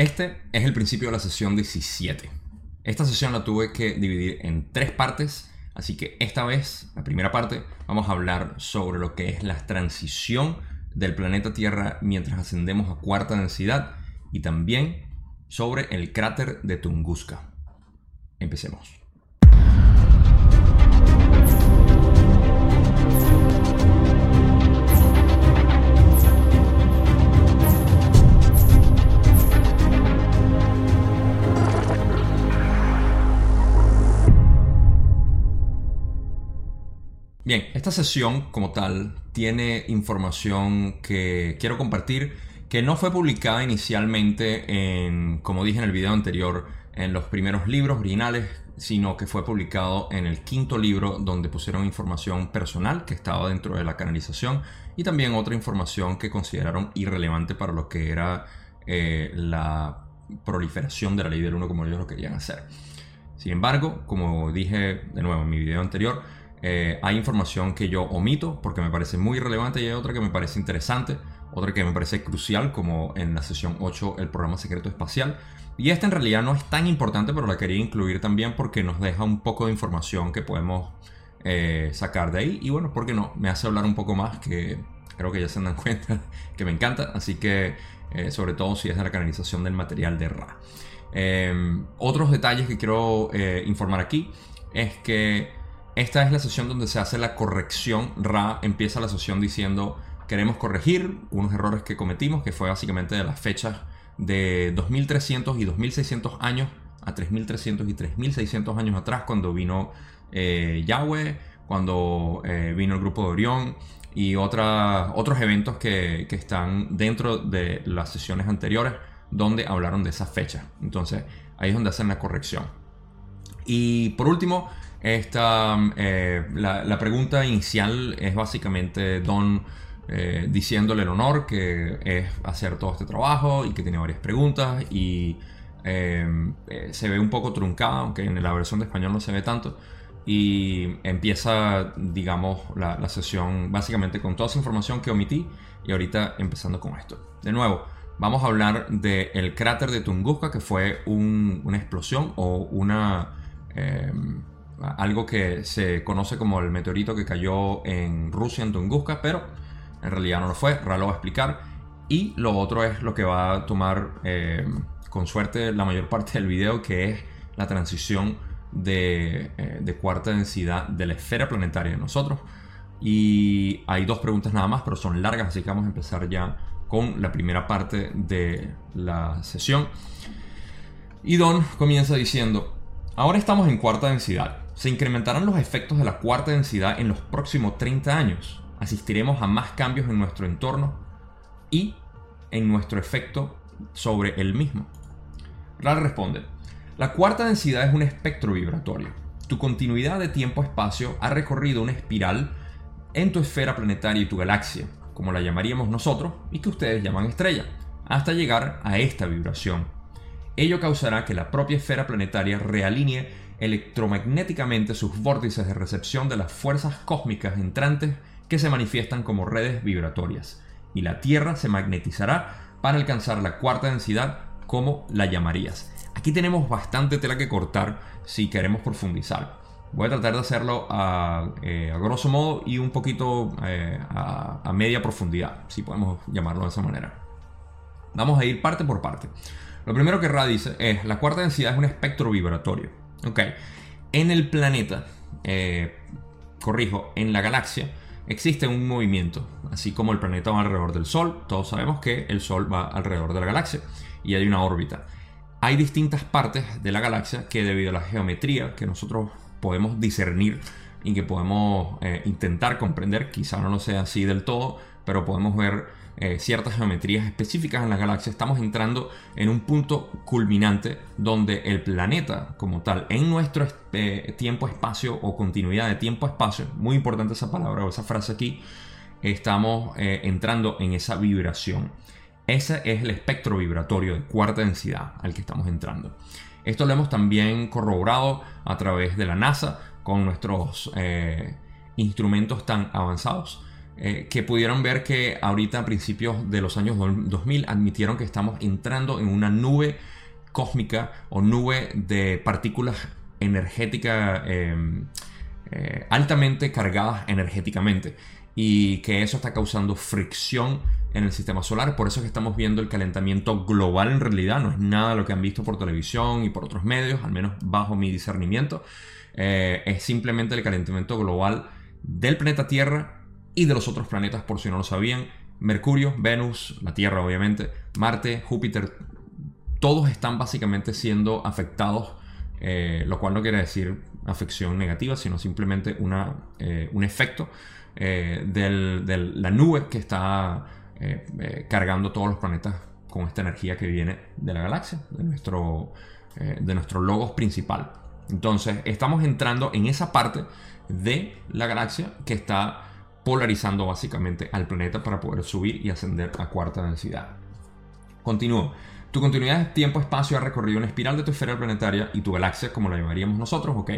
Este es el principio de la sesión 17. Esta sesión la tuve que dividir en tres partes, así que esta vez, la primera parte, vamos a hablar sobre lo que es la transición del planeta Tierra mientras ascendemos a cuarta densidad y también sobre el cráter de Tunguska. Empecemos. Bien, esta sesión como tal tiene información que quiero compartir que no fue publicada inicialmente en, como dije en el video anterior, en los primeros libros originales, sino que fue publicado en el quinto libro donde pusieron información personal que estaba dentro de la canalización y también otra información que consideraron irrelevante para lo que era eh, la proliferación de la ley del uno como ellos lo querían hacer. Sin embargo, como dije de nuevo en mi video anterior, eh, hay información que yo omito porque me parece muy relevante y hay otra que me parece interesante, otra que me parece crucial como en la sesión 8 el programa secreto espacial. Y esta en realidad no es tan importante, pero la quería incluir también porque nos deja un poco de información que podemos eh, sacar de ahí. Y bueno, porque no? Me hace hablar un poco más que creo que ya se dan cuenta que me encanta. Así que eh, sobre todo si es de la canalización del material de Ra. otros detalles que quiero informar aquí es que esta es la sesión donde se hace la corrección. Ra empieza la sesión diciendo queremos corregir unos errores que cometimos, que fue básicamente de las fechas de 2300 y 2600 años a 3300 y 3600 años atrás cuando vino eh, Yahweh, cuando eh, vino el grupo de Orión y otros eventos que, que, están dentro de las sesiones anteriores donde hablaron de esas fechas. Entonces ahí es donde hacen la corrección. Y por último, esta, eh, la, pregunta inicial es básicamente Don eh, diciéndole el honor que es hacer todo este trabajo y que tiene varias preguntas y eh, se ve un poco truncada, aunque en la versión de español no se ve tanto. Y empieza, digamos, la, sesión básicamente con toda esa información que omití y ahorita empezando con esto. De nuevo, vamos a hablar del cráter de Tunguska, que fue una explosión o una algo que se conoce como el meteorito que cayó en Rusia, en Tunguska, pero en realidad no lo fue, Ra lo va a explicar. Y lo otro es lo que va a tomar eh, con suerte la mayor parte del video, que es la transición eh, de, cuarta densidad de la esfera planetaria de nosotros. Y hay dos preguntas nada más, pero son largas, así que vamos a empezar ya con la primera parte de la sesión. Y Don comienza diciendo, ahora estamos en cuarta densidad se incrementarán los efectos de la cuarta densidad en los próximos 30 años. Asistiremos a más cambios en nuestro entorno y en nuestro efecto sobre el mismo. Ral responde, la cuarta densidad es un espectro vibratorio. Tu continuidad de tiempo-espacio ha recorrido una espiral en tu esfera planetaria y tu galaxia, como la llamaríamos nosotros y que ustedes llaman estrella, hasta llegar a esta vibración. Ello causará que la propia esfera planetaria realinee electromagnéticamente sus vórtices de recepción de las fuerzas cósmicas entrantes que se manifiestan como redes vibratorias, y la Tierra se magnetizará para alcanzar la cuarta densidad como la llamarías. Aquí tenemos bastante tela que cortar si queremos profundizar. Voy a tratar de hacerlo a, eh, grosso modo y un poquito eh, a, a, media profundidad, si podemos llamarlo de esa manera. Vamos a ir parte por parte. Lo primero que Ra dice es, la cuarta densidad es un espectro vibratorio. Ok. En el planeta, eh, corrijo, en la galaxia, existe un movimiento. Así como el planeta va alrededor del Sol, todos sabemos que el Sol va alrededor de la galaxia y hay una órbita. Hay distintas partes de la galaxia que debido a la geometría que nosotros podemos discernir y que podemos eh, intentar comprender, quizá no lo sea así del todo, pero podemos ver eh, ciertas geometrías específicas en la galaxia, estamos entrando en un punto culminante donde el planeta como tal, en nuestro eh, tiempo-espacio o continuidad de tiempo-espacio, muy importante esa palabra o esa frase aquí, estamos eh, entrando en esa vibración. Ese es el espectro vibratorio de cuarta densidad al que estamos entrando. Esto lo hemos también corroborado a través de la NASA con nuestros instrumentos tan avanzados eh, que pudieron ver que ahorita a principios de los años 2000 admitieron que estamos entrando en una nube cósmica o nube de partículas energéticas em, eh, altamente cargadas energéticamente y que eso está causando fricción en el sistema solar. Por eso es que estamos viendo el calentamiento global en realidad. No es nada lo que han visto por televisión y por otros medios, al menos bajo mi discernimiento. Eh, es simplemente el calentamiento global del planeta Tierra y de los otros planetas, por si no lo sabían. Mercurio, Venus, la Tierra obviamente, Marte, Júpiter, todos están básicamente siendo afectados, eh, lo cual no quiere decir afección negativa, sino simplemente una, eh, un efecto eh, de la nube que está cargando todos los planetas con esta energía que viene de la galaxia, de nuestro, de nuestro logos principal. Entonces, estamos entrando en esa parte de la galaxia que está polarizando básicamente al planeta para poder subir y ascender a cuarta densidad. Continúo. Tu continuidad tiempo-espacio ha recorrido una espiral de tu esfera planetaria y tu galaxia, como la llamaríamos nosotros, ok.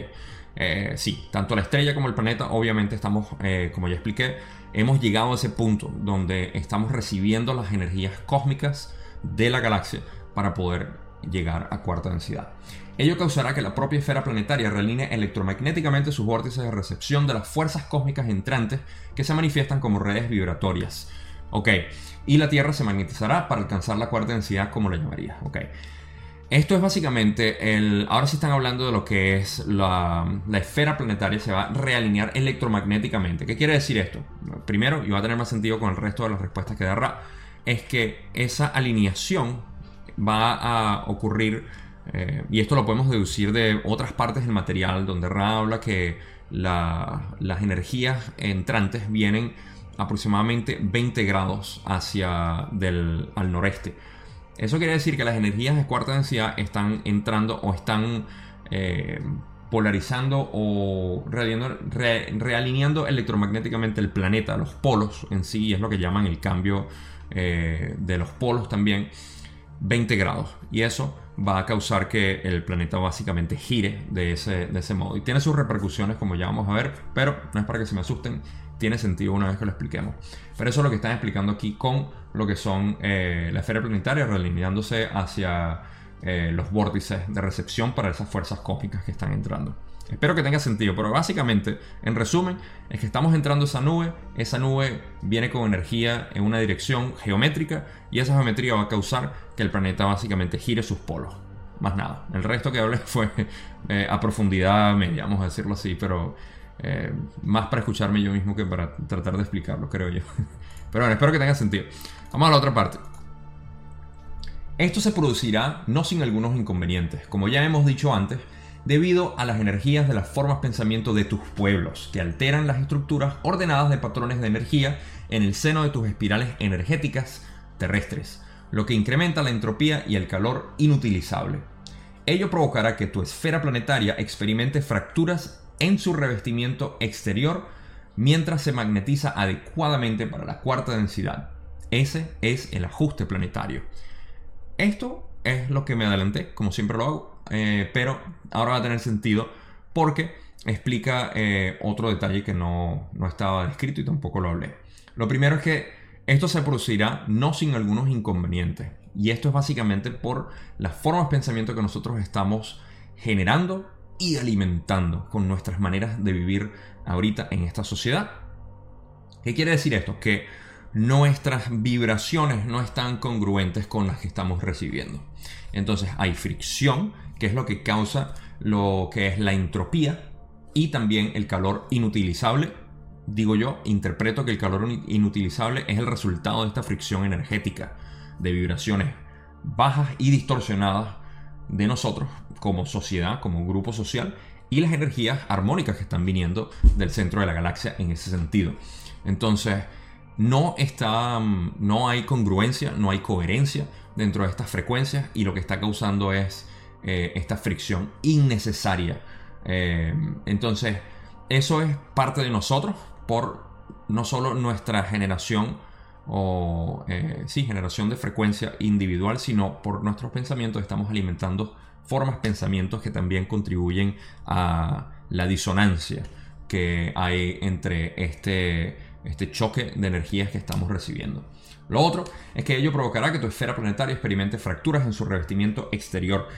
Eh, sí, tanto la estrella como el planeta, obviamente estamos, eh, como ya expliqué, hemos llegado a ese punto donde estamos recibiendo las energías cósmicas de la galaxia para poder llegar a cuarta densidad. Ello causará que la propia esfera planetaria realinee electromagnéticamente sus vórtices de recepción de las fuerzas cósmicas entrantes que se manifiestan como redes vibratorias. Ok, y la Tierra se magnetizará para alcanzar la cuarta densidad, como la llamaría. Ok. Esto es básicamente el. Ahora sí están hablando de lo que es la, la, esfera planetaria, se va a realinear electromagnéticamente. ¿Qué quiere decir esto? Primero, y va a tener más sentido con el resto de las respuestas que dará, es que esa alineación va a ocurrir eh, y esto lo podemos deducir de otras partes del material, donde Ra habla que las energías entrantes vienen aproximadamente 20 grados hacia del, al noreste. Eso quiere decir que las energías de cuarta densidad están entrando o están eh, polarizando o realineando electromagnéticamente el planeta, los polos en sí, es lo que llaman el cambio eh, de los polos también, 20 grados. Y eso va a causar que el planeta básicamente gire de ese, de ese modo. Y tiene sus repercusiones, como ya vamos a ver, pero no es para que se me asusten, tiene sentido una vez que lo expliquemos. Pero eso es lo que están explicando aquí con lo que son eh, la esfera planetaria realineándose hacia eh, los vórtices de recepción para esas fuerzas cósmicas que están entrando. Espero que tenga sentido, pero básicamente, en resumen, es que estamos entrando a esa nube, esa nube viene con energía en una dirección geométrica y esa geometría va a causar que el planeta básicamente gire sus polos. Más nada. El resto que hablé fue eh, a profundidad media, vamos a decirlo así, pero eh, más para escucharme yo mismo que para tratar de explicarlo, creo yo. Pero bueno, espero que tenga sentido. Vamos a la otra parte. Esto se producirá no sin algunos inconvenientes. Como ya hemos dicho antes, debido a las energías de las formas pensamiento de tus pueblos, que alteran las estructuras ordenadas de patrones de energía en el seno de tus espirales energéticas terrestres, lo que incrementa la entropía y el calor inutilizable. Ello provocará que tu esfera planetaria experimente fracturas en su revestimiento exterior mientras se magnetiza adecuadamente para la cuarta densidad. Ese es el ajuste planetario. Esto es lo que me adelanté, como siempre lo hago, eh, pero ahora va a tener sentido porque explica eh, otro detalle que no, no estaba descrito y tampoco lo hablé. Lo primero es que esto se producirá no sin algunos inconvenientes. Y esto es básicamente por las formas de pensamiento que nosotros estamos generando y alimentando con nuestras maneras de vivir ahorita en esta sociedad. ¿Qué quiere decir esto? Que nuestras vibraciones no están congruentes con las que estamos recibiendo. Entonces hay fricción, que es lo que causa lo que es la entropía y también el calor inutilizable. Digo yo, interpreto que el calor inutilizable es el resultado de esta fricción energética de vibraciones bajas y distorsionadas de nosotros como sociedad, como grupo social y las energías armónicas que están viniendo del centro de la galaxia en ese sentido. Entonces, no está, mm, no hay congruencia, no hay coherencia dentro de estas frecuencias y lo que está causando es eh, esta fricción innecesaria. Eh, entonces, eso es parte de nosotros por no solo nuestra generación o eh, sí, generación de frecuencia individual, sino por nuestros pensamientos estamos alimentando formas, pensamientos que también contribuyen a la disonancia que hay entre este este choque de energías que estamos recibiendo. Lo otro es que ello provocará que tu esfera planetaria experimente fracturas en su revestimiento exterior.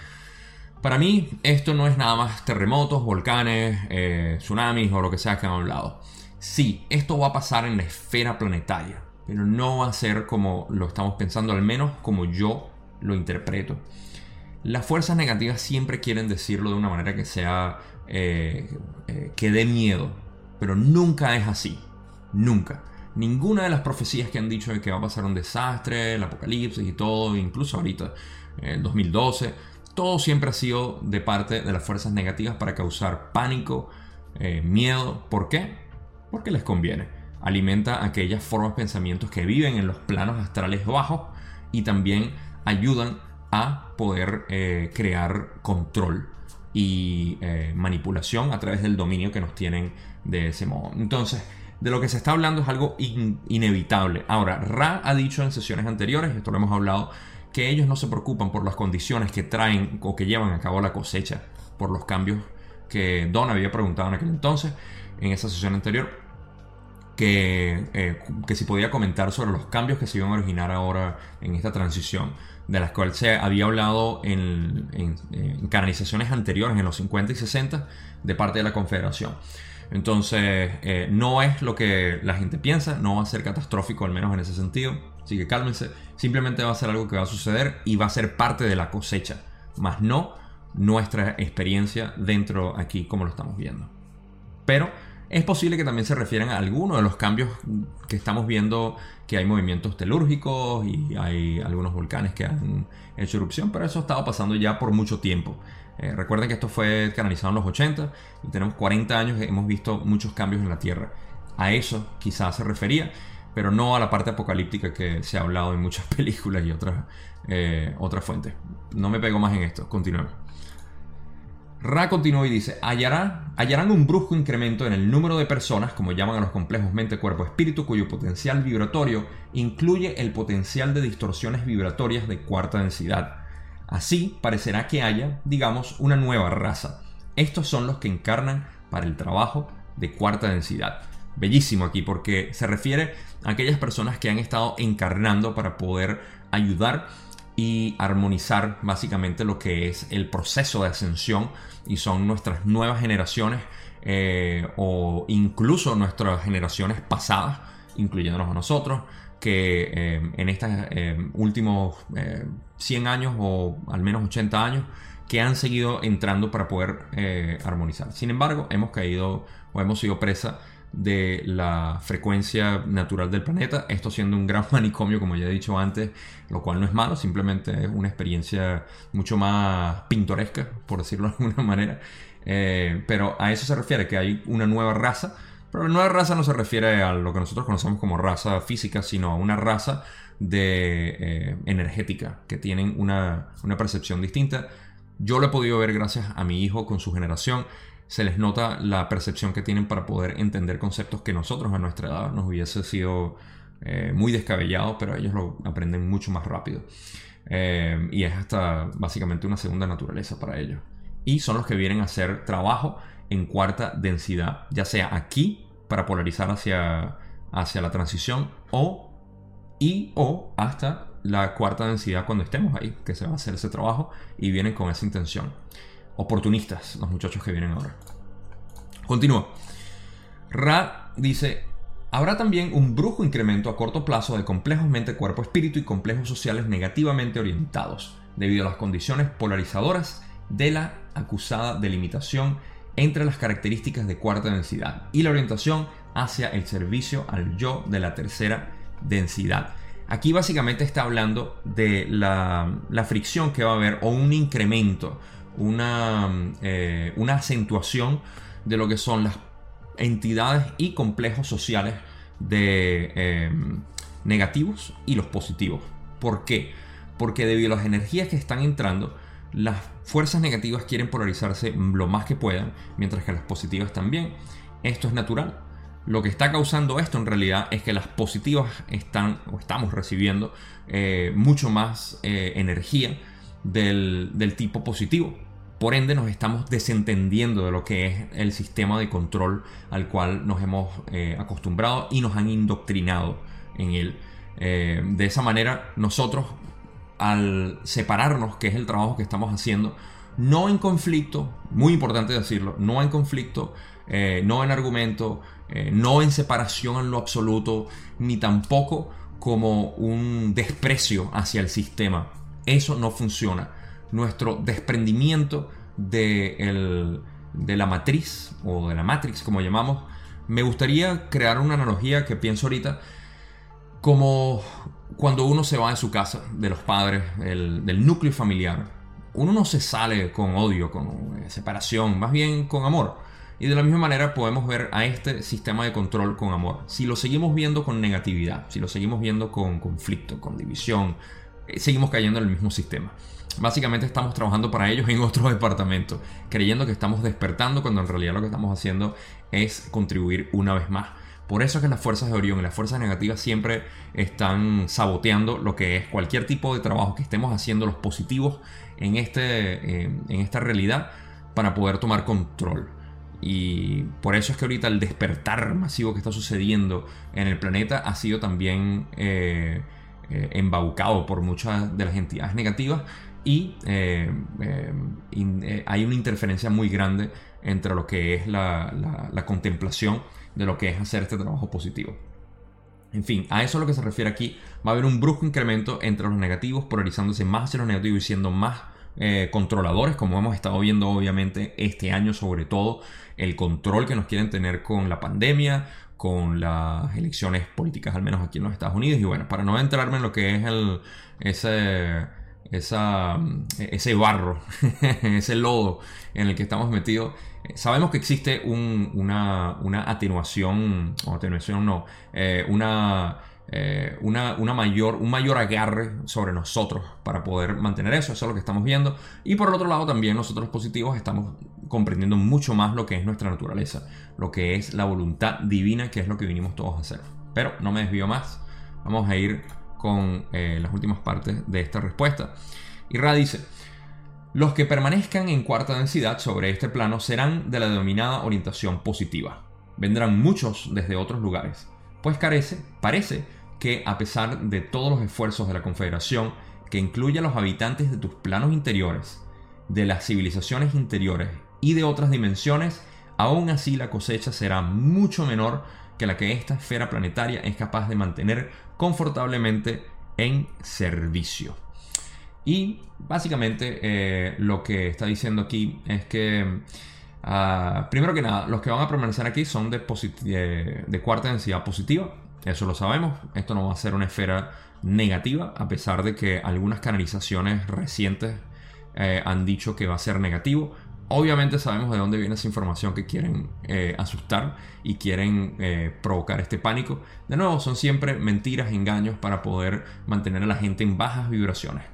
Para mí, esto no es nada más terremotos, volcanes, eh, tsunamis o lo que sea que han hablado. Sí, esto va a pasar en la esfera planetaria, pero no va a ser como lo estamos pensando, al menos como yo lo interpreto. Las fuerzas negativas siempre quieren decirlo de una manera que sea eh, eh, que dé miedo, pero nunca es así, nunca. Ninguna de las profecías que han dicho de que va a pasar un desastre, el apocalipsis y todo, incluso ahorita, en 2012, todo siempre ha sido de parte de las fuerzas negativas para causar pánico, eh, miedo. ¿Por qué? Porque les conviene. Alimenta aquellas formas pensamientos que viven en los planos astrales bajos y también ayudan a poder eh, crear control y eh, manipulación a través del dominio que nos tienen de ese modo. Entonces, de lo que se está hablando es algo inevitable. Ahora, Ra ha dicho en sesiones anteriores, esto lo hemos hablado, que ellos no se preocupan por las condiciones que traen o que llevan a cabo la cosecha, por los cambios que Don había preguntado en aquel entonces, en esa sesión anterior, que, eh, que si podía comentar sobre los cambios que se iban a originar ahora en esta transición de las cuales se había hablado en, canalizaciones anteriores, en los 50 y 60, de parte de la Confederación. Entonces, eh, no es lo que la gente piensa, no va a ser catastrófico, al menos en ese sentido. Así que cálmense, simplemente va a ser algo que va a suceder y va a ser parte de la cosecha, más no nuestra experiencia dentro aquí como lo estamos viendo. Pero es posible que también se refieran a algunos de los cambios que estamos viendo, que hay movimientos telúrgicos y hay algunos volcanes que han hecho erupción, pero eso ha estado pasando ya por mucho tiempo. Eh, recuerden que esto fue canalizado en los 80 y tenemos 40 años que hemos visto muchos cambios en la Tierra. A eso quizás se refería, pero no a la parte apocalíptica que se ha hablado en muchas películas y otras, eh, otras fuentes. No me pego más en esto, continuemos. Ra continuó y dice, hallarán un brusco incremento en el número de personas, como llaman a los complejos mente-cuerpo-espíritu, cuyo potencial vibratorio incluye el potencial de distorsiones vibratorias de cuarta densidad. Así parecerá que haya, digamos, una nueva raza. Estos son los que encarnan para el trabajo de cuarta densidad. Bellísimo aquí porque se refiere a aquellas personas que han estado encarnando para poder ayudar y armonizar básicamente lo que es el proceso de ascensión y son nuestras nuevas generaciones eh, o incluso nuestras generaciones pasadas, incluyéndonos a nosotros, que eh, en estos eh, últimos 100 años o al menos 80 años que han seguido entrando para poder armonizar. Sin embargo, hemos caído o hemos sido presa de la frecuencia natural del planeta, esto siendo un gran manicomio como ya he dicho antes, lo cual no es malo, simplemente es una experiencia mucho más pintoresca, por decirlo de alguna manera, eh, pero a eso se refiere, que hay una nueva raza, pero la nueva raza no se refiere a lo que nosotros conocemos como raza física, sino a una raza de eh, energética, que tienen una, una percepción distinta. Yo lo he podido ver gracias a mi hijo con su generación se les nota la percepción que tienen para poder entender conceptos que nosotros a nuestra edad nos hubiese sido eh, muy descabellado, pero ellos lo aprenden mucho más rápido. Eh, y es hasta básicamente una segunda naturaleza para ellos. Y son los que vienen a hacer trabajo en cuarta densidad, ya sea aquí para polarizar hacia, hacia la transición o y o hasta la cuarta densidad cuando estemos ahí, que se va a hacer ese trabajo y vienen con esa intención oportunistas, los muchachos que vienen ahora. Continúa. Ra dice, habrá también un brujo incremento a corto plazo de complejos mente, cuerpo, espíritu y complejos sociales negativamente orientados, debido a las condiciones polarizadoras de la acusada delimitación entre las características de cuarta densidad y la orientación hacia el servicio al yo de la tercera densidad. Aquí básicamente está hablando de la, la fricción que va a haber o un incremento una, eh, una acentuación de lo que son las entidades y complejos sociales de em, negativos y los positivos. ¿Por qué? Porque debido a las energías que están entrando, las fuerzas negativas quieren polarizarse lo más que puedan, mientras que las positivas también. Esto es natural. Lo que está causando esto en realidad es que las positivas están o estamos recibiendo eh, mucho más eh, energía del, del tipo positivo Por ende nos estamos desentendiendo de lo que es el sistema de control al cual nos hemos eh, acostumbrado y nos han indoctrinado en él. Eh, de esa manera nosotros al separarnos, que es el trabajo que estamos haciendo, no en conflicto, muy importante decirlo, no en conflicto, eh, no en argumento, no en separación en lo absoluto, ni tampoco como un desprecio hacia el sistema. Eso no funciona. Nuestro desprendimiento de, de la matriz o de la matrix, como llamamos, me gustaría crear una analogía que pienso ahorita como cuando uno se va de su casa, de los padres, del núcleo familiar. Uno no se sale con odio, con separación, más bien con amor. Y de la misma manera podemos ver a este sistema de control con amor. Si lo seguimos viendo con negatividad, si lo seguimos viendo con conflicto, con división, eh, seguimos cayendo en el mismo sistema. Básicamente estamos trabajando para ellos en otro departamento, creyendo que estamos despertando cuando en realidad lo que estamos haciendo es contribuir una vez más. Por eso es que las fuerzas de Orión y las fuerzas negativas siempre están saboteando lo que es cualquier tipo de trabajo que estemos haciendo los positivos en, este, eh, en esta realidad para poder tomar control. Y por eso es que ahorita el despertar masivo que está sucediendo en el planeta ha sido también eh, eh, embaucado por muchas de las entidades negativas y eh, hay una interferencia muy grande entre lo que es la, la, contemplación de lo que es hacer este trabajo positivo. En fin, a eso es lo que se refiere aquí. Va a haber un brusco incremento entre los negativos, polarizándose más hacia los negativos y siendo más eh, controladores, como hemos estado viendo obviamente este año sobre todo, el control que nos quieren tener con la pandemia, con las elecciones políticas, al menos aquí en los Estados Unidos. Y bueno, para no entrarme en lo que es el, ese, esa, ese barro, ese lodo en el que estamos metidos, sabemos que existe una, una, atenuación, atenuación no, eh, una eh, una, mayor, un mayor agarre sobre nosotros para poder mantener eso. Eso es lo que estamos viendo. Y por el otro lado también nosotros positivos estamos comprendiendo mucho más lo que es nuestra naturaleza, lo que es la voluntad divina, que es lo que vinimos todos a hacer. Pero no me desvío más. Vamos a ir con eh, las últimas partes de esta respuesta. Y Ra dice, los que permanezcan en cuarta densidad sobre este plano serán de la denominada orientación positiva. Vendrán muchos desde otros lugares pues carece, parece que a pesar de todos los esfuerzos de la Confederación, que incluye a los habitantes de tus planos interiores, de las civilizaciones interiores y de otras dimensiones, aún así la cosecha será mucho menor que la que esta esfera planetaria es capaz de mantener confortablemente en servicio. Y básicamente eh, lo que está diciendo aquí es que Ah, primero que nada, los que van a permanecer aquí son de, de, cuarta densidad positiva. Eso lo sabemos. Esto no va a ser una esfera negativa, a pesar de que algunas canalizaciones recientes eh, han dicho que va a ser negativo. Obviamente sabemos de dónde viene esa información que quieren eh, asustar y quieren eh, provocar este pánico. De nuevo, son siempre mentiras, engaños para poder mantener a la gente en bajas vibraciones.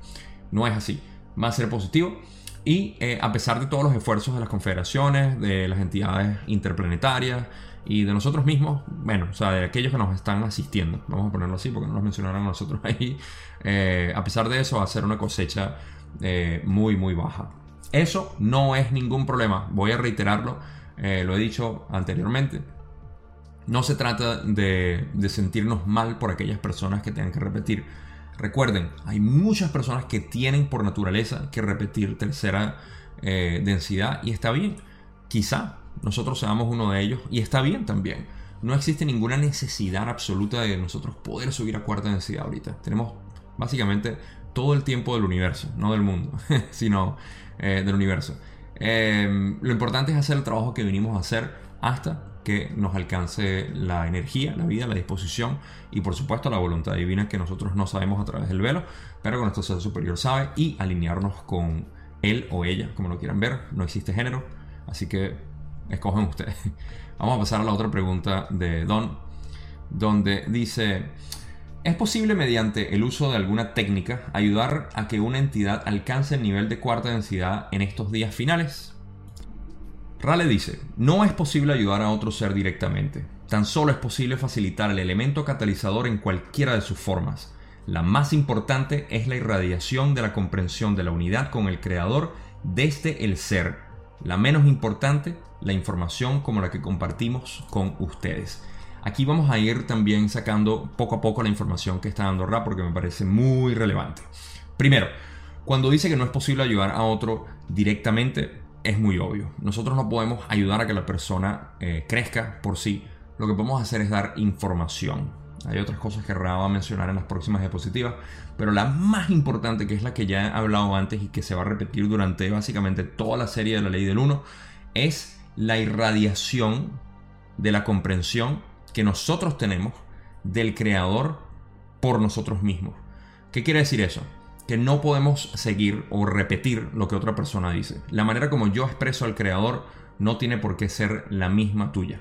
No es así. Va a ser positivo. Y eh, a pesar de todos los esfuerzos de las confederaciones, de las entidades interplanetarias y de nosotros mismos, bueno, o sea, de aquellos que nos están asistiendo, vamos a ponerlo así porque no nos mencionaron a nosotros ahí, a pesar de eso va a ser una cosecha muy, muy baja. Eso no es ningún problema, voy a reiterarlo, lo he dicho anteriormente. No se trata de, de sentirnos mal por aquellas personas que tengan que repetir Recuerden, hay muchas personas que tienen por naturaleza que repetir tercera eh, densidad y está bien. Quizá nosotros seamos uno de ellos y está bien también. No existe ninguna necesidad absoluta de nosotros poder subir a cuarta densidad ahorita. Tenemos básicamente todo el tiempo del universo, no del mundo, sino eh, del universo. Em, lo importante es hacer el trabajo que vinimos a hacer hasta que nos alcance la energía, la vida, la disposición y por supuesto la voluntad divina que nosotros no sabemos a través del velo, pero que nuestro ser superior sabe y alinearnos con él o ella, como lo quieran ver. No existe género, así que escogen ustedes. Vamos a pasar a la otra pregunta de Don, donde dice, ¿es posible mediante el uso de alguna técnica ayudar a que una entidad alcance el nivel de cuarta densidad en estos días finales? Rale dice, no es posible ayudar a otro ser directamente, tan solo es posible facilitar el elemento catalizador en cualquiera de sus formas. La más importante es la irradiación de la comprensión de la unidad con el Creador desde el ser. La menos importante, la información como la que compartimos con ustedes. Aquí vamos a ir también sacando poco a poco la información que está dando Ra porque me parece muy relevante. Primero, cuando dice que no es posible ayudar a otro directamente, es muy obvio. Nosotros no podemos ayudar a que la persona eh, crezca por sí. Lo que podemos hacer es dar información. Hay otras cosas que Ra va a mencionar en las próximas diapositivas, pero la más importante, que es la que ya he hablado antes y que se va a repetir durante básicamente toda la serie de la ley del 1, es la irradiación de la comprensión que nosotros tenemos del creador por nosotros mismos. ¿Qué quiere decir eso? Que no podemos seguir o repetir lo que otra persona dice. La manera como yo expreso al creador no tiene por qué ser la misma tuya.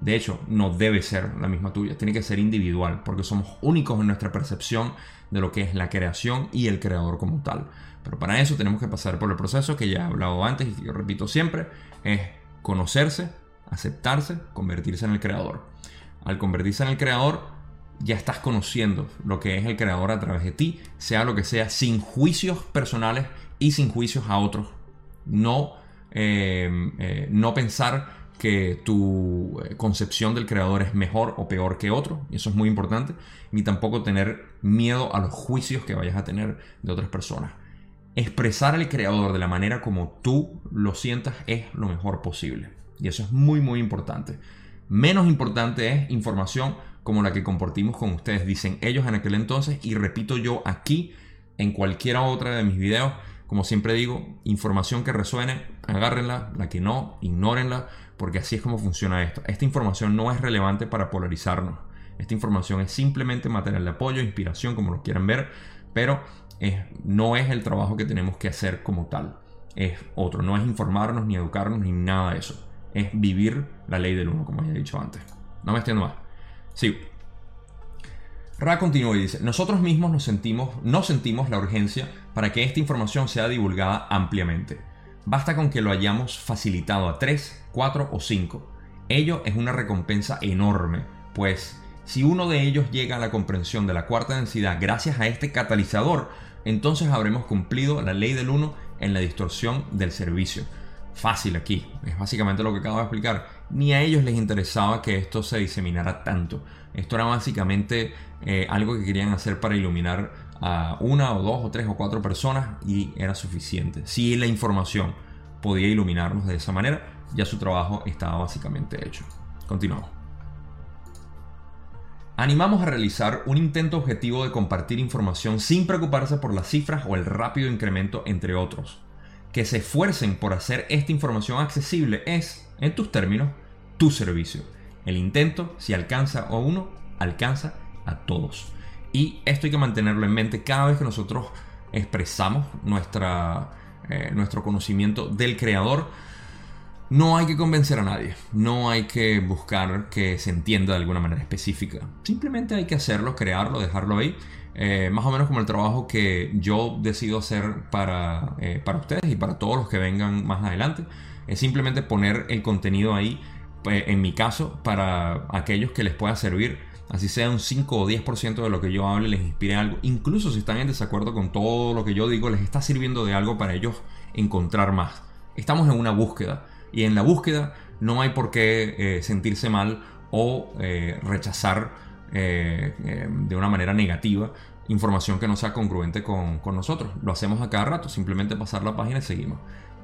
De hecho, no debe ser la misma tuya, tiene que ser individual, porque somos únicos en nuestra percepción de lo que es la creación y el creador como tal. Pero para eso tenemos que pasar por el proceso que ya he hablado antes y que yo repito siempre, es conocerse, aceptarse, convertirse en el creador. Al convertirse en el creador, ya estás conociendo lo que es el creador a través de ti, sea lo que sea, sin juicios personales y sin juicios a otros. No, eh, eh, no pensar que tu eh, concepción del creador es mejor o peor que otro, y eso es muy importante, ni tampoco tener miedo a los juicios que vayas a tener de otras personas. Expresar al creador de la manera como tú lo sientas es lo mejor posible, y eso es muy muy importante. Menos importante es información como la que compartimos con ustedes, dicen ellos en aquel entonces y repito yo aquí en cualquiera otra de mis videos. Como siempre digo, información que resuene, agárrenla, la que no, ignórenla, porque así es como funciona esto. Esta información no es relevante para polarizarnos. Esta información es simplemente material de apoyo, inspiración, como lo quieran ver, pero no es el trabajo que tenemos que hacer como tal. Es otro, no es informarnos, ni educarnos, ni nada de eso es vivir la ley del uno, como ya he dicho antes. No me extiendo más. Sí. Ra continúa y dice, nosotros mismos nos sentimos, no sentimos la urgencia para que esta información sea divulgada ampliamente. Basta con que lo hayamos facilitado a 3, 4 o 5. Ello es una recompensa enorme, pues si uno de ellos llega a la comprensión de la cuarta densidad gracias a este catalizador, entonces habremos cumplido la ley del 1 en la distorsión del servicio fácil aquí. Es básicamente lo que acabo de explicar. Ni a ellos les interesaba que esto se diseminara tanto. Esto era básicamente eh, algo que querían hacer para iluminar a una o dos o tres o cuatro personas y era suficiente. Si la información podía iluminarnos de esa manera, ya su trabajo estaba básicamente hecho. Continuamos. Animamos a realizar un intento objetivo de compartir información sin preocuparse por las cifras o el rápido incremento entre otros que se esfuercen por hacer esta información accesible es, en tus términos, tu servicio. El intento, si alcanza a uno, alcanza a todos. Y esto hay que mantenerlo en mente cada vez que nosotros expresamos nuestra, eh, nuestro conocimiento del creador. No hay que convencer a nadie, no hay que buscar que se entienda de alguna manera específica. Simplemente hay que hacerlo, crearlo, dejarlo ahí eh, más o menos como el trabajo que yo decido hacer para, eh, para ustedes y para todos los que vengan más adelante. Es simplemente poner el contenido ahí, pues, en mi caso, para aquellos que les pueda servir. Así sea un 5 o 10% de lo que yo hable les inspire algo. Incluso si están en desacuerdo con todo lo que yo digo, les está sirviendo de algo para ellos encontrar más. Estamos en una búsqueda. Y en la búsqueda no hay por qué eh, sentirse mal o rechazar eh, eh, de una manera negativa información que no sea congruente con, nosotros. Lo hacemos a cada rato, simplemente pasar la página y seguimos.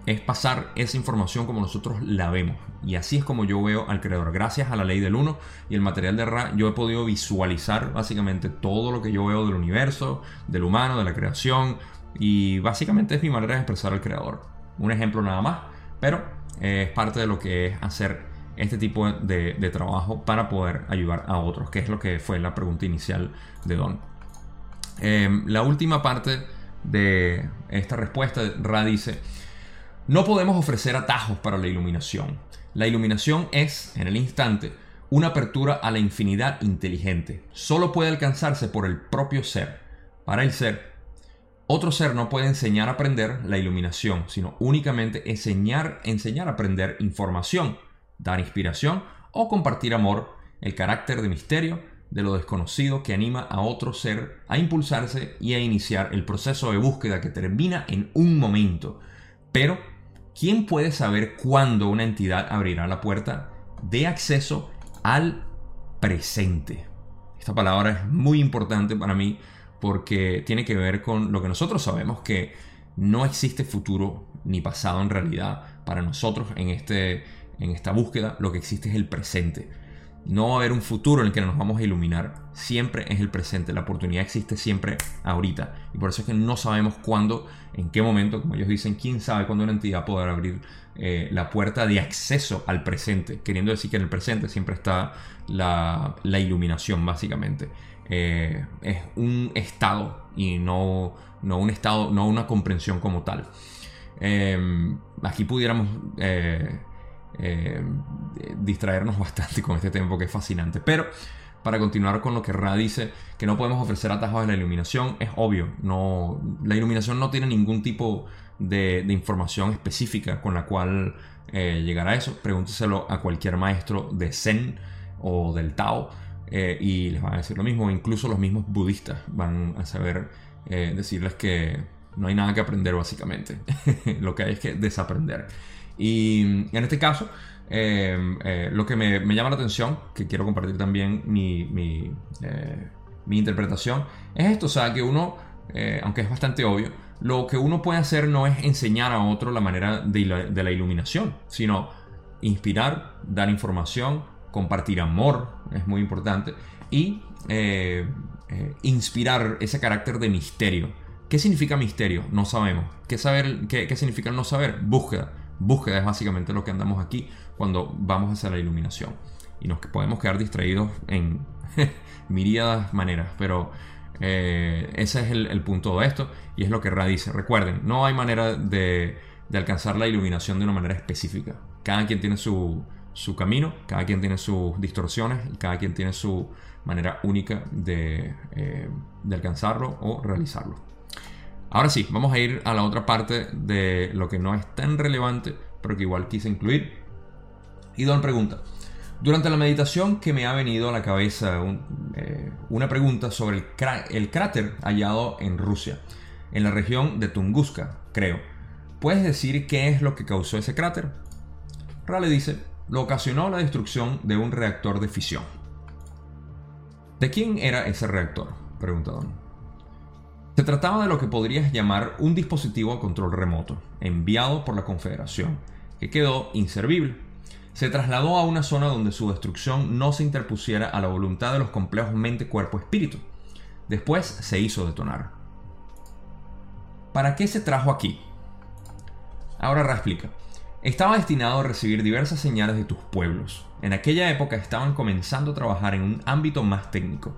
Es pasar esa información como nosotros la vemos. Y así es como yo veo al creador. Gracias a la ley del 1 y el material de Ra, yo he podido visualizar básicamente todo lo que yo veo del universo, del humano, de la creación. Y básicamente es mi manera de expresar al creador. Un ejemplo nada más, pero es parte de lo que es hacer este tipo de, trabajo para poder ayudar a otros, que es lo que fue la pregunta inicial de Don. Em, la última parte de esta respuesta, Ra dice, no podemos ofrecer atajos para la iluminación. La iluminación es, en el instante, una apertura a la infinidad inteligente. Solo puede alcanzarse por el propio ser. Para el ser, otro ser no puede enseñar a aprender la iluminación, sino únicamente enseñar, enseñar a aprender información dar inspiración o compartir amor, el carácter de misterio de lo desconocido que anima a otro ser a impulsarse y a iniciar el proceso de búsqueda que termina en un momento. Pero, ¿quién puede saber cuándo una entidad abrirá la puerta de acceso al presente? Esta palabra es muy importante para mí porque tiene que ver con lo que nosotros sabemos que no existe futuro ni pasado en realidad para nosotros en, este, en esta búsqueda, lo que existe es el presente. No va a haber un futuro en el que nos vamos a iluminar. Siempre es el presente. La oportunidad existe siempre ahorita. Y por eso es que no sabemos cuándo, en qué momento, como ellos dicen, quién sabe cuándo una entidad podrá abrir eh, la puerta de acceso al presente. Queriendo decir que en el presente siempre está la, iluminación, básicamente. Eh, es un estado y no, no un estado, no una comprensión como tal. Em, aquí pudiéramos eh, eh, distraernos bastante con este tema que es fascinante. Pero para continuar con lo que Ra dice, que no podemos ofrecer atajos de la iluminación, es obvio. No, la iluminación no tiene ningún tipo de, información específica con la cual eh, llegar a eso. Pregúnteselo a cualquier maestro de Zen o del Tao. y les van a decir lo mismo, incluso los mismos budistas van a saber decirles que no hay nada que aprender básicamente. lo que hay es que desaprender. Y en este caso, em, eh, lo que me, llama la atención, que quiero compartir también mi, eh, interpretación, es esto, o sea, que uno, eh, aunque es bastante obvio, lo que uno puede hacer no es enseñar a otro la manera de la, iluminación, sino inspirar, dar información, compartir amor, es muy importante, y inspirar ese carácter de misterio ¿Qué significa misterio? No sabemos. ¿Qué, saber, qué, significa no saber? Búsqueda. Búsqueda es básicamente lo que andamos aquí cuando vamos hacia la iluminación. Y nos podemos quedar distraídos en miríadas maneras, pero eh, ese es el, punto de esto y es lo que Ra dice. Recuerden, no hay manera de, alcanzar la iluminación de una manera específica. Cada quien tiene su, camino, cada quien tiene sus distorsiones y cada quien tiene su manera única de, eh, de alcanzarlo o realizarlo. Ahora sí, vamos a ir a la otra parte de lo que no es tan relevante, pero que igual quise incluir. Y Don pregunta, durante la meditación que me ha venido a la cabeza eh, una pregunta sobre el, cráter hallado en Rusia, en la región de Tunguska, creo. ¿Puedes decir qué es lo que causó ese cráter? Rale dice, lo ocasionó la destrucción de un reactor de fisión. ¿De quién era ese reactor? Pregunta Don. Se trataba de lo que podrías llamar un dispositivo a control remoto, enviado por la Confederación, que quedó inservible. Se trasladó a una zona donde su destrucción no se interpusiera a la voluntad de los complejos mente-cuerpo-espíritu. Después se hizo detonar. ¿Para qué se trajo aquí? Ahora Ra explica. Estaba destinado a recibir diversas señales de tus pueblos. En aquella época estaban comenzando a trabajar en un ámbito más técnico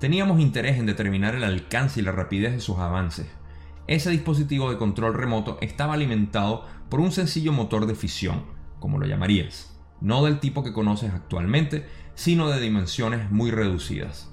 Teníamos interés en determinar el alcance y la rapidez de sus avances. Ese dispositivo de control remoto estaba alimentado por un sencillo motor de fisión, como lo llamarías, no del tipo que conoces actualmente, sino de dimensiones muy reducidas.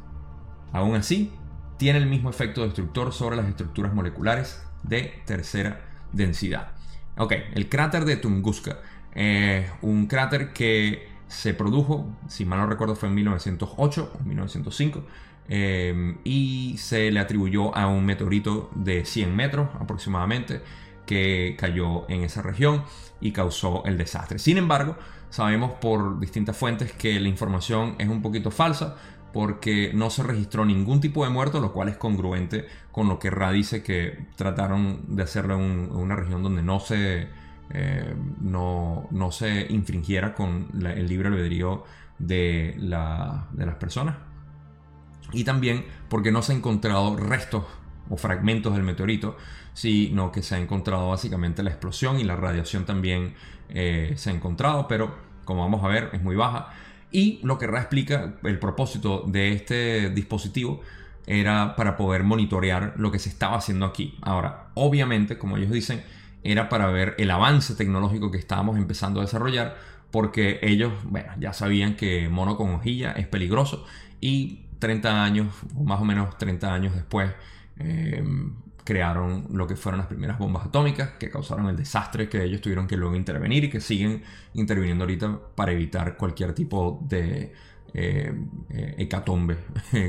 Aún así, tiene el mismo efecto destructor sobre las estructuras moleculares de tercera densidad. Ok, el cráter de Tunguska, eh, un cráter que se produjo, si mal no recuerdo fue en 1908 o 1905, Em, y se le atribuyó a un meteorito de 100 metros aproximadamente que cayó en esa región y causó el desastre. Sin embargo, sabemos por distintas fuentes que la información es un poquito falsa porque no se registró ningún tipo de muerto, lo cual es congruente con lo que Ra dice que trataron de hacerlo en, una región donde no se, eh, no, se infringiera con el libre albedrío de, de las personas y también porque no se han encontrado restos o fragmentos del meteorito, sino que se ha encontrado básicamente la explosión y la radiación también eh, se ha encontrado, pero como vamos a ver es muy baja. Y lo que explica, el propósito de este dispositivo era para poder monitorear lo que se estaba haciendo aquí. Ahora, obviamente, como ellos dicen, era para ver el avance tecnológico que estábamos empezando a desarrollar, porque ellos, ya sabían que mono con hojilla es peligroso y 30 años, o más o menos 30 años después, eh, crearon lo que fueron las primeras bombas atómicas que causaron el desastre que ellos tuvieron que luego intervenir y que siguen interviniendo ahorita para evitar cualquier tipo de eh, eh, hecatombe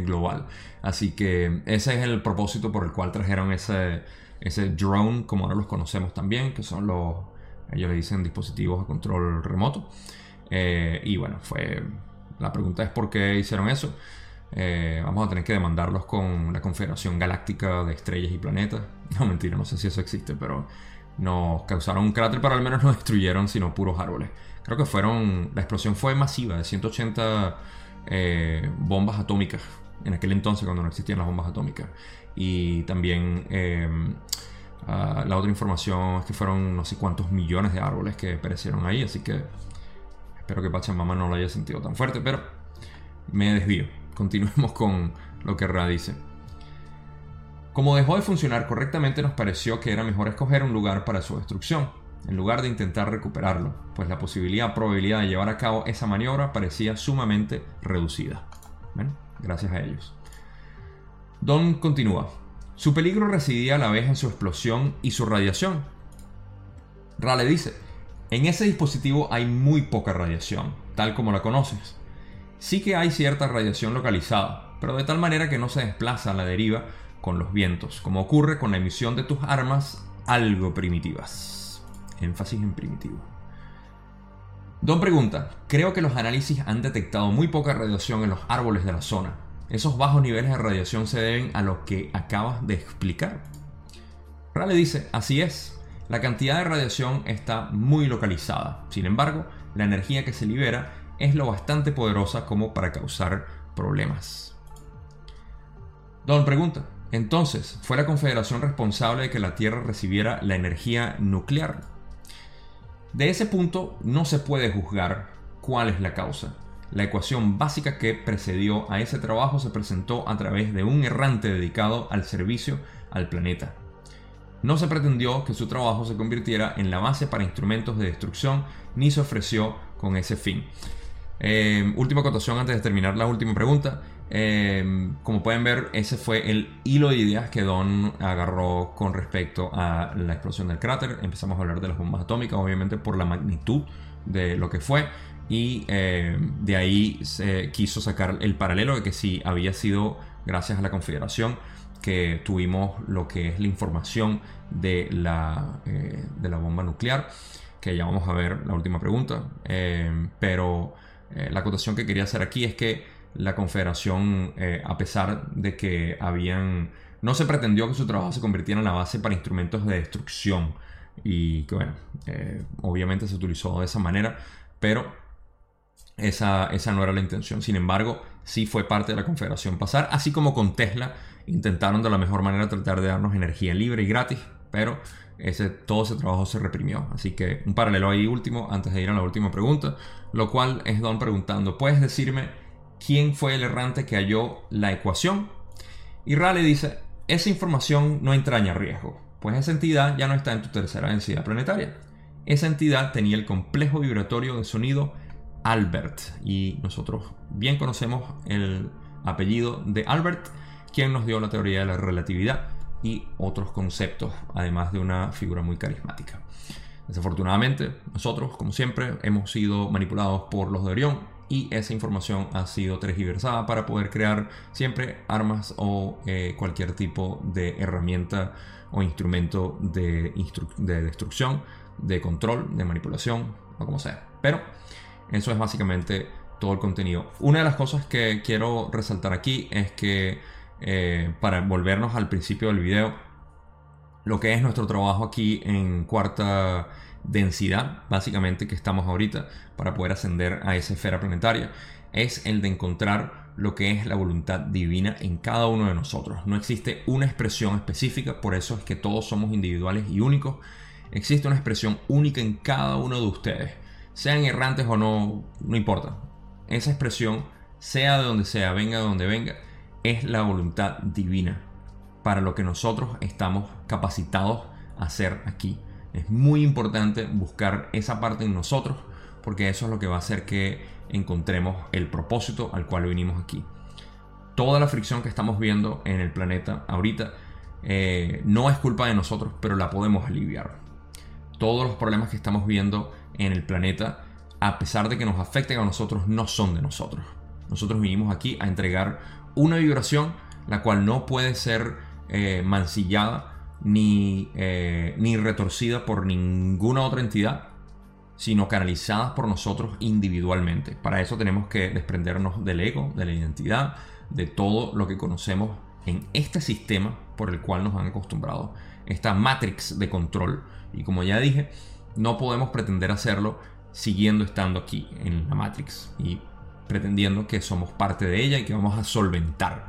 global. Así que ese es el propósito por el cual trajeron ese, ese drone, como ahora los conocemos también, que son los, ellos le dicen dispositivos de control remoto. Eh, y bueno, fue, la pregunta es por qué hicieron eso. Eh, vamos a tener que demandarlos con la Confederación Galáctica de Estrellas y Planetas. No, mentira, no sé si eso existe, pero nos causaron un cráter, pero al menos no destruyeron, sino puros árboles. Creo que fueron, la explosión fue masiva, de 180 eh, bombas atómicas, en aquel entonces cuando no existían las bombas atómicas. Y también em, ah, la otra información es que fueron no sé cuántos millones de árboles que perecieron ahí, así que espero que Pachamama no lo haya sentido tan fuerte, pero me desvío. Continuemos con lo que Ra dice. Como dejó de funcionar correctamente, nos pareció que era mejor escoger un lugar para su destrucción, en lugar de intentar recuperarlo, pues la posibilidad probabilidad de llevar a cabo esa maniobra parecía sumamente reducida. Gracias a ellos. Don continúa. Su peligro residía a la vez en su explosión y su radiación. Rale dice, en ese dispositivo hay muy poca radiación, tal como la conoces. Sí que hay cierta radiación localizada, pero de tal manera que no se desplaza a la deriva con los vientos, como ocurre con la emisión de tus armas algo primitivas. Énfasis en primitivo. Don pregunta, creo que los análisis han detectado muy poca radiación en los árboles de la zona. Esos bajos niveles de radiación se deben a lo que acabas de explicar. Rale dice, así es, la cantidad de radiación está muy localizada. Sin embargo, la energía que se libera es lo bastante poderosa como para causar problemas. Don pregunta, entonces, ¿fue la Confederación responsable de que la Tierra recibiera la energía nuclear? De ese punto no se puede juzgar cuál es la causa. La ecuación básica que precedió a ese trabajo se presentó a través de un errante dedicado al servicio al planeta. No se pretendió que su trabajo se convirtiera en la base para instrumentos de destrucción, ni se ofreció con ese fin. Eh, última acotación antes de terminar la última pregunta. Eh, como pueden ver, ese fue el hilo de ideas que Don agarró con respecto a la explosión del cráter. Empezamos a hablar de las bombas atómicas, obviamente por la magnitud de lo que fue. Y eh, de ahí se quiso sacar el paralelo de que si había sido gracias a la Confederación que tuvimos lo que es la información de la, de la bomba nuclear. Que ya vamos a ver la última pregunta. pero eh, la acotación que quería hacer aquí es que la Confederación, eh, a pesar de que habían... No se pretendió que su trabajo se convirtiera en la base para instrumentos de destrucción. Y que bueno, eh, obviamente se utilizó de esa manera, pero esa, esa no era la intención. Sin embargo, sí fue parte de la Confederación pasar, así como con Tesla intentaron de la mejor manera tratar de darnos energía libre y gratis, pero ese, todo ese trabajo se reprimió. Así que un paralelo ahí último, antes de ir a la última pregunta, lo cual es Don preguntando, ¿puedes decirme quién fue el errante que halló la ecuación? Y Raleigh dice, esa información no entraña riesgo, pues esa entidad ya no está en tu tercera densidad planetaria. Esa entidad tenía el complejo vibratorio de sonido Albert, y nosotros bien conocemos el apellido de Albert, quien nos dio la teoría de la relatividad y otros conceptos, además de una figura muy carismática. Desafortunadamente, nosotros, como siempre, hemos sido manipulados por los de Orión y esa información ha sido tergiversada para poder crear siempre armas o eh, cualquier tipo de herramienta o instrumento de, de destrucción, de control, de manipulación o como sea. Pero eso es básicamente todo el contenido. Una de las cosas que quiero resaltar aquí es que eh, para volvernos al principio del video, lo que es nuestro trabajo aquí en cuarta densidad, básicamente que estamos ahorita, para poder ascender a esa esfera planetaria, es el de encontrar lo que es la voluntad divina en cada uno de nosotros. No existe una expresión específica, por eso es que todos somos individuales y únicos. Existe una expresión única en cada uno de ustedes. Sean errantes o no, no importa. Esa expresión, sea de donde sea, venga de donde venga, es la voluntad divina para lo que nosotros estamos capacitados a hacer aquí. Es muy importante buscar esa parte en nosotros porque eso es lo que va a hacer que encontremos el propósito al cual vinimos aquí. Toda la fricción que estamos viendo en el planeta ahorita eh, no es culpa de nosotros, pero la podemos aliviar. Todos los problemas que estamos viendo en el planeta, a pesar de que nos afecten a nosotros, no son de nosotros. Nosotros vinimos aquí a entregar una vibración la cual no puede ser eh, mancillada ni, eh, ni retorcida por ninguna otra entidad, sino canalizadas por nosotros individualmente. Para eso tenemos que desprendernos del ego, de la identidad, de todo lo que conocemos en este sistema por el cual nos han acostumbrado, esta matrix de control. Y como ya dije, no podemos pretender hacerlo siguiendo estando aquí en la matrix y pretendiendo que somos parte de ella y que vamos a solventar.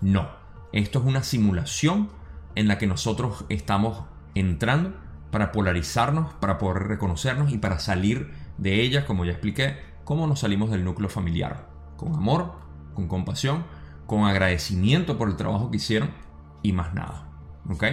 No, esto es una simulación en la que nosotros estamos entrando para polarizarnos, para poder reconocernos y para salir de ella, como ya expliqué, cómo nos salimos del núcleo familiar, con amor, con compasión, con agradecimiento por el trabajo que hicieron y más nada. ¿Ok?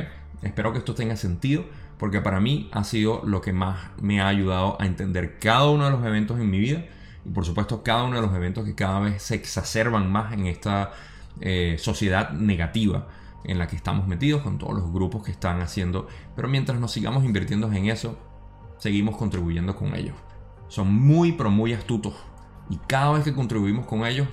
Espero que esto tenga sentido porque para mí ha sido lo que más me ha ayudado a entender cada uno de los eventos en mi vida y por supuesto cada uno de los eventos que cada vez se exacerban más en esta eh, sociedad negativa en la que estamos metidos, con todos los grupos que están haciendo, pero mientras nos sigamos invirtiendo en eso, seguimos contribuyendo con ellos. Son muy, pero muy astutos y cada vez que contribuimos con ellos,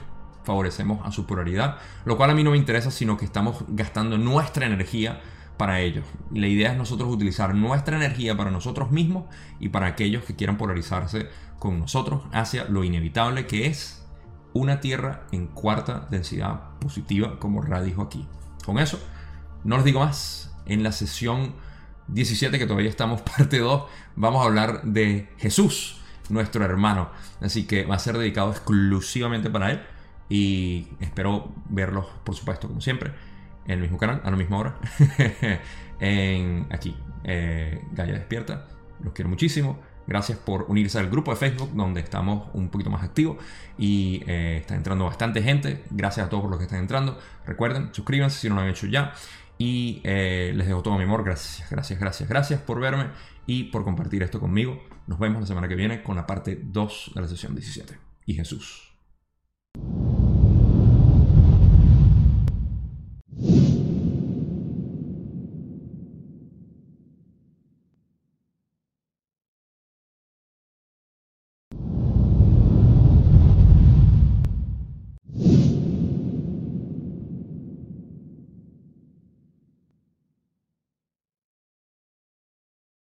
favorecemos a su pluralidad, lo cual a mí no me interesa, sino que estamos gastando nuestra energía para ellos. La idea es nosotros utilizar nuestra energía para nosotros mismos y para aquellos que quieran polarizarse con nosotros hacia lo inevitable que es una Tierra en cuarta densidad positiva, como Ra dijo aquí. Con eso, no les digo más. En la sesión 17, que todavía estamos parte 2, vamos a hablar de Jesús, nuestro hermano. Así que va a ser dedicado exclusivamente para él. Y espero verlos, por supuesto, como siempre, en el mismo canal, a la misma hora. aquí, eh, Gaia Despierta. Los quiero muchísimo. Gracias por unirse al grupo de Facebook donde estamos un poquito más activos y eh, está entrando bastante gente. Gracias a todos por los que están entrando. Recuerden, suscríbanse si no lo han hecho ya. Y eh, les dejo todo mi amor. Gracias, gracias, gracias, gracias por verme y por compartir esto conmigo. Nos vemos la semana que viene con la parte 2 de la sesión 17. Y Jesús.